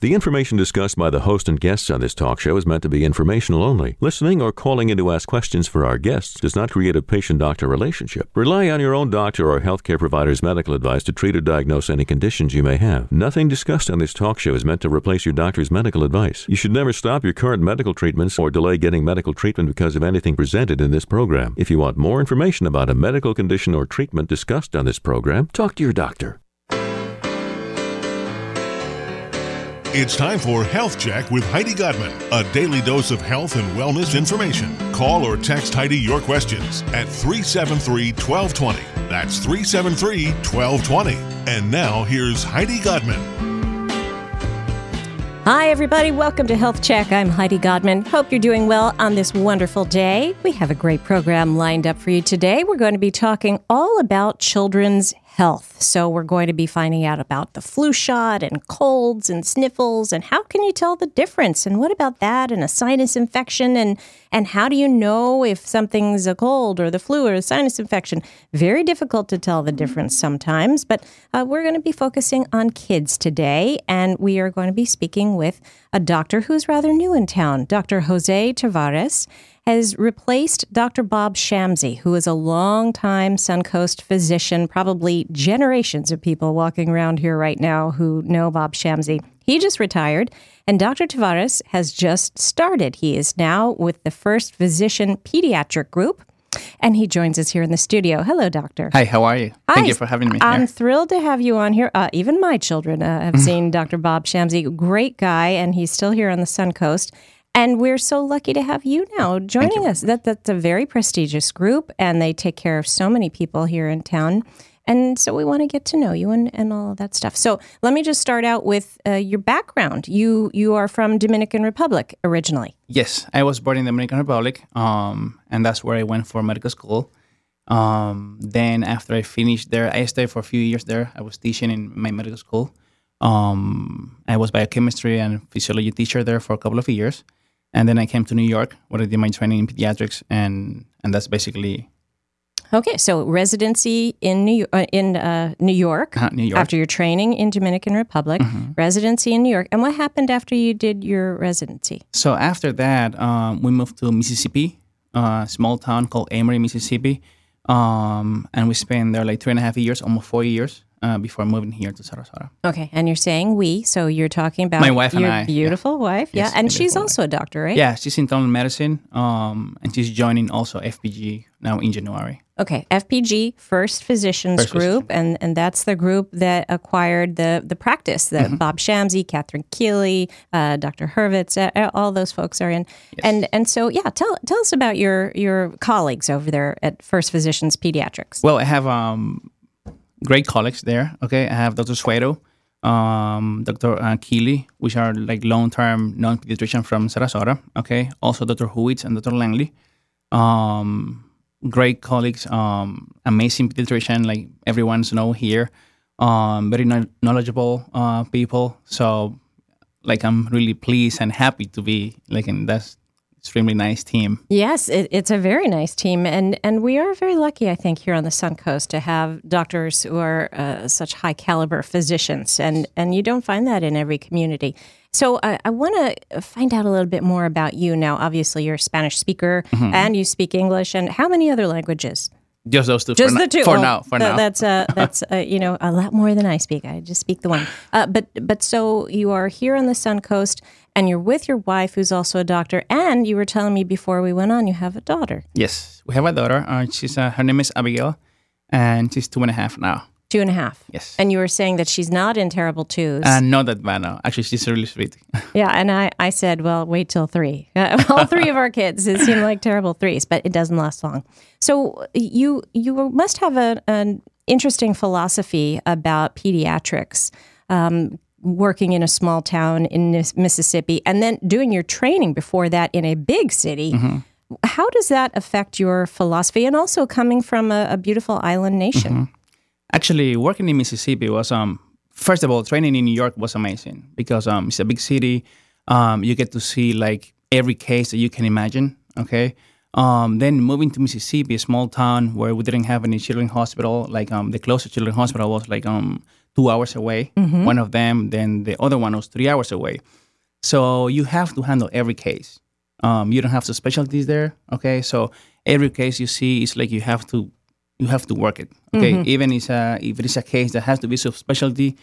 The information discussed by the host and guests on this talk show is meant to be informational only. Listening or calling in to ask questions for our guests does not create a patient doctor relationship. Rely on your own doctor or healthcare provider's medical advice to treat or diagnose any conditions you may have. Nothing discussed on this talk show is meant to replace your doctor's medical advice. You should never stop your current medical treatments or delay getting medical treatment because of anything presented in this program. If you want more information about a medical condition or treatment discussed on this program, talk to your doctor. It's time for Health Check with Heidi Godman, a daily dose of health and wellness information. Call or text Heidi your questions at 373 1220. That's 373 1220. And now here's Heidi Godman. Hi, everybody. Welcome to Health Check. I'm Heidi Godman. Hope you're doing well on this wonderful day. We have a great program lined up for you today. We're going to be talking all about children's health. So, we're going to be finding out about the flu shot and colds and sniffles and how can you tell the difference? And what about that and a sinus infection? And, and how do you know if something's a cold or the flu or a sinus infection? Very difficult to tell the difference sometimes, but uh, we're going to be focusing on kids today. And we are going to be speaking with a doctor who's rather new in town, Dr. Jose Tavares has replaced Dr. Bob Shamsi, who is a longtime Suncoast physician, probably generations of people walking around here right now who know Bob Shamsi. He just retired, and Dr. Tavares has just started. He is now with the First Physician Pediatric Group. And he joins us here in the studio. Hello, doctor. Hi, how are you? Hi. Thank you for having me. I'm here. thrilled to have you on here. Uh, even my children uh, have seen Dr. Bob Shamsi. Great guy, and he's still here on the Suncoast. And we're so lucky to have you now joining you. us. That that's a very prestigious group, and they take care of so many people here in town. And so we want to get to know you and, and all of that stuff. So let me just start out with uh, your background. You you are from Dominican Republic originally. Yes, I was born in the Dominican Republic, um, and that's where I went for medical school. Um, then after I finished there, I stayed for a few years there. I was teaching in my medical school. Um, I was biochemistry and physiology teacher there for a couple of years, and then I came to New York where I did my training in pediatrics, and and that's basically Okay, so residency in New uh, in uh, New York. uh, New York. Mm-hmm. After your training in Dominican Republic, residency in New York. And what happened after you did your residency? So after that, um, we moved to Mississippi, a small town called Amory, Mississippi, um, and we spent there like three and a half years, almost four years, uh, before moving here to Sarasota. Okay, and you're saying we, so you're talking about My wife and your I, yeah. beautiful wife, Yes, yeah, and she's beautiful also a doctor, right? Yeah, she's in internal medicine, um, and she's joining also FPG now in January. Okay, FPG, First Physicians First Group, and and that's the group that acquired the the practice that Mm-hmm. Bob Shamsi, Catherine Keeley, uh, Dr. Hurwitz, uh, all those folks are in. And and so yeah, tell tell us about your your colleagues over there at First Physicians Pediatrics. Well, I have um, great colleagues there. Okay, I have Dr. Suero, um, Dr. Uh, Keeley, which are like long-term non-pediatrician from Sarasota. Okay, also Dr. Hurwitz and Dr. Langley. Um, great colleagues, um, amazing pediatrician, like everyone's know here. Um, very kno- knowledgeable uh, people. So, like, I'm really pleased and happy to be like in that extremely nice team. Yes, it, it's a very nice team, and and we are very lucky, I think, here on the Suncoast to have doctors who are uh, such high caliber physicians, and and you don't find that in every community. So uh, I want to find out a little bit more about you now. Obviously, you're a Spanish speaker, and you speak English, and how many other languages? Just those two. Just for, the no- two. For Well, now. For th- now. That's uh, that's uh, you know a lot more than I speak. I just speak the one. Uh, but but so you are here on the Sun Coast, and you're with your wife, who's also a doctor, and you were telling me before we went on, you have a daughter, Yes, we have a daughter. Uh, she's uh, her name is Abigail, and she's two and a half now. Two and a half. Yes. And you were saying that she's not in terrible twos. And not that bad now. Actually, she's really sweet. yeah, and I, I said, well, wait till three. All three of our kids, it seemed like terrible threes, but it doesn't last long. So you you must have a, an interesting philosophy about pediatrics. Um, working in a small town in Mississippi and then doing your training before that in a big city. Mm-hmm. How does that affect your philosophy and also coming from a, a beautiful island nation? Mm-hmm. Actually, working in Mississippi was um first of all, training in New York was amazing because um it's a big city. Um, you get to see like every case that you can imagine. Okay. Um, then moving to Mississippi, a small town where we didn't have any children's hospital. Like um, the closest children's hospital was like um, two hours away. One of them, then the other one was three hours away. So you have to handle every case. Um, you don't have the specialties there. Okay, so every case you see is like you have to you have to work it. Okay, even if, a, if it is a case that has to be subspecialty,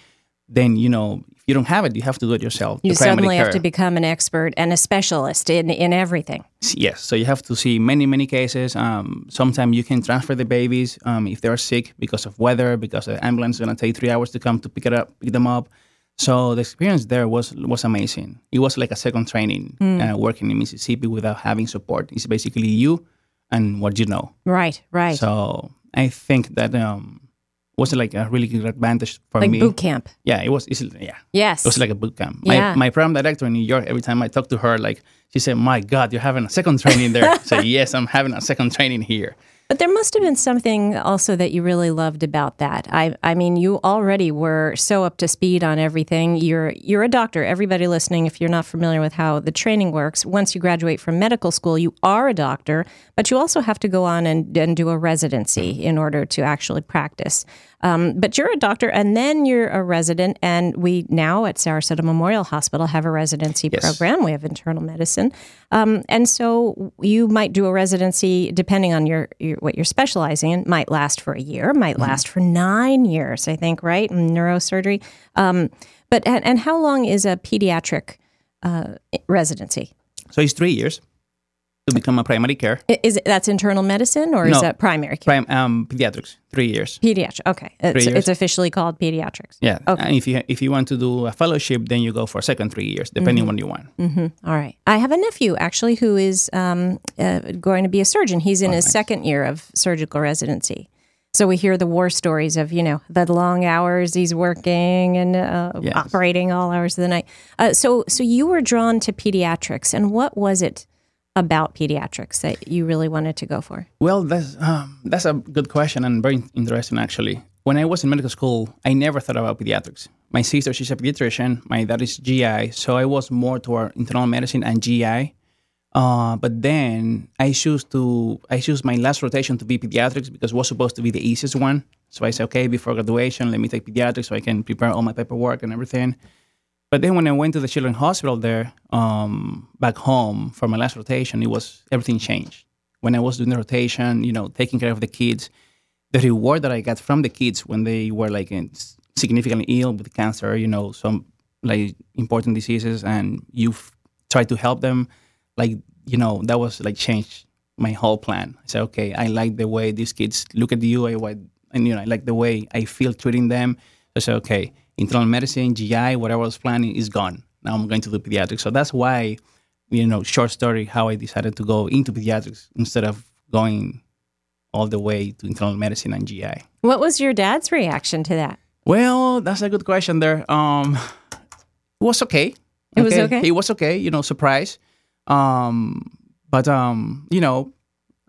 then you know if you don't have it, you have to do it yourself. You suddenly have to become an expert and a specialist in, in everything. Yes, so you have to see many, many cases. Um, sometimes you can transfer the babies um, if they're sick because of weather, because the ambulance is going to take three hours to come to pick it up, pick them up. So the experience there was was amazing. It was like a second training uh, working in Mississippi without having support. It's basically you and what you know. Right, right. So I think that um, was like a really good advantage for like me. Like boot camp. Yeah, it was. Yeah, Yes. it was like a boot camp. Yeah. My, my program director in New York, every time I talk to her, like she said, "My God, you're having a second training there." so "Yes, I'm having a second training here." But there must have been something also that you really loved about that. I I mean, you already were so up to speed on everything. You're you're a doctor. Everybody listening, if you're not familiar with how the training works, once you graduate from medical school, you are a doctor, but you also have to go on and, and do a residency in order to actually practice. Um, but you're a doctor, and then you're a resident, and we now at Sarasota Memorial Hospital have a residency Yes. program. We have internal medicine, um, and so you might do a residency depending on your, your what you're specializing in. Might last for a year, might last for nine years, I think, right? In neurosurgery. Um, but and, and how long is a pediatric uh, residency? So it's three years to become a primary care. Is it that's internal medicine or is that primary care? Prime um, pediatrics, three years. Pediatric. Okay, it's, it's officially called pediatrics. Yeah. Okay. And if you if you want to do a fellowship, then you go for a second three years, depending Mm-hmm. on what you want. All right. I have a nephew actually who is um, uh, going to be a surgeon. He's Oh, in his second year of surgical residency. So we hear the war stories of you know the long hours he's working and uh, Yes. operating all hours of the night. Uh, so so you were drawn to pediatrics, and what was it about pediatrics that you really wanted to go for? Well, that's um, that's a good question and very interesting actually. When I was in medical school, I never thought about pediatrics. My sister, she's a pediatrician. My dad is GI, so I was more toward internal medicine and GI. Uh, but then I choose to I choose my last rotation to be pediatrics because it was supposed to be the easiest one. So I said, okay, before graduation, let me take pediatrics so I can prepare all my paperwork and everything. But then when I went to the children's hospital there, um, back home for my last rotation, it was everything changed. When I was doing the rotation, you know, taking care of the kids, the reward that I got from the kids when they were like significantly ill with cancer, you know, some like important diseases, and you try to help them, like you know, that was like changed my whole plan. I said, okay, I like the way these kids look at you, I and you know, I like the way I feel treating them. I said, okay, internal medicine, GI, whatever I was planning is gone. Now I'm going to do pediatrics. So that's why, you know, short story, how I decided to go into pediatrics instead of going all the way to internal medicine and GI. What was your dad's reaction to that? Well, that's a good question there. Um, it was okay. It was okay? It was okay. You know, surprise. Um, but um, you know,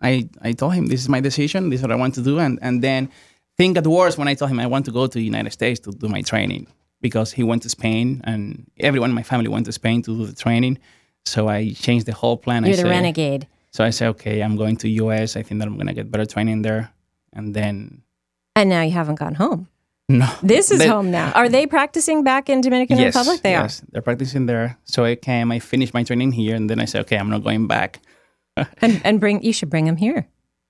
I I told him this is my decision. This is what I want to do, and and then thing got worse when I told him I want to go to the United States to do my training because he went to Spain and everyone in my family went to Spain to do the training. So I changed the whole plan. I You're the said- renegade. So I said, okay, I'm going to US. I think that I'm gonna get better training there, and then And now you haven't gone home. no, This is They- home now. Are they practicing back in Dominican yes, Republic? They yes, they're practicing there. So I came, I finished my training here, and then I said, okay, I'm not going back. And, and bring you should bring them here.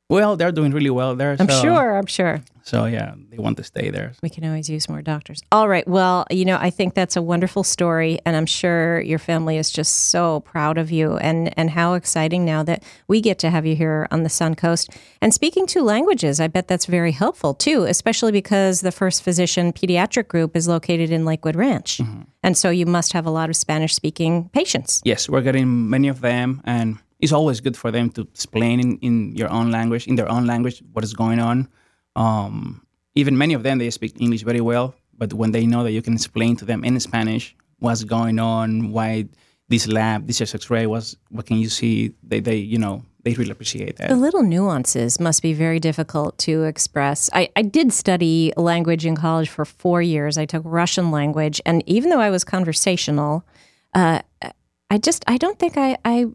Well, they're doing really well there. I'm so, sure. I'm sure. So yeah, they want to stay there. We can always use more doctors. All right. Well, you know, I think that's a wonderful story, and I'm sure your family is just so proud of you, and and how exciting now that we get to have you here on the Sun Coast and speaking two languages. I bet that's very helpful too, especially because the First Physician Pediatric Group is located in Lakewood Ranch, mm-hmm. and so you must have a lot of Spanish-speaking patients. Yes, we're getting many of them, and it's always good for them to explain in, in your own language, in their own language, what is going on. Um, even many of them, they speak English very well, but when they know that you can explain to them in Spanish what's going on, why this lab, this X-ray, was what can you see? They, they, you know, they really appreciate that. The little nuances must be very difficult to express. I, I did study language in college for four years. I took Russian language, and even though I was conversational, uh, I just I don't think I, I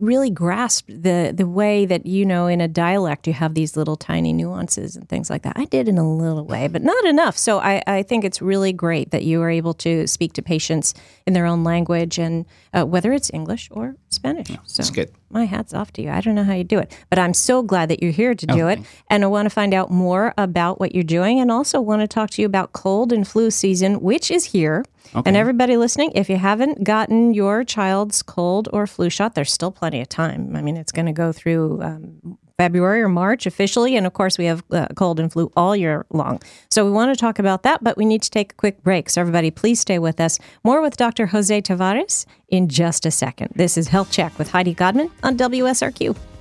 really grasped the the way that you know in a dialect you have these little tiny nuances and things like that. I did in a little way, but not enough. So I, I think it's really great that you are able to speak to patients in their own language and uh, whether it's English or Spanish. so good. My hat's off to you. I don't know how you do it, but I'm so glad that you're here to do it. And I want to find out more about what you're doing and also want to talk to you about cold and flu season, which is here. And everybody listening, if you haven't gotten your child's cold or flu shot, there's still plenty of time. I mean, it's going to go through um, February or March officially. And of course, we have uh, cold and flu all year long. So we want to talk about that, but we need to take a quick break. So everybody, please stay with us. More with Dr. Jose Tavares in just a second. This is Health Check with Heidi Godman on WSRQ.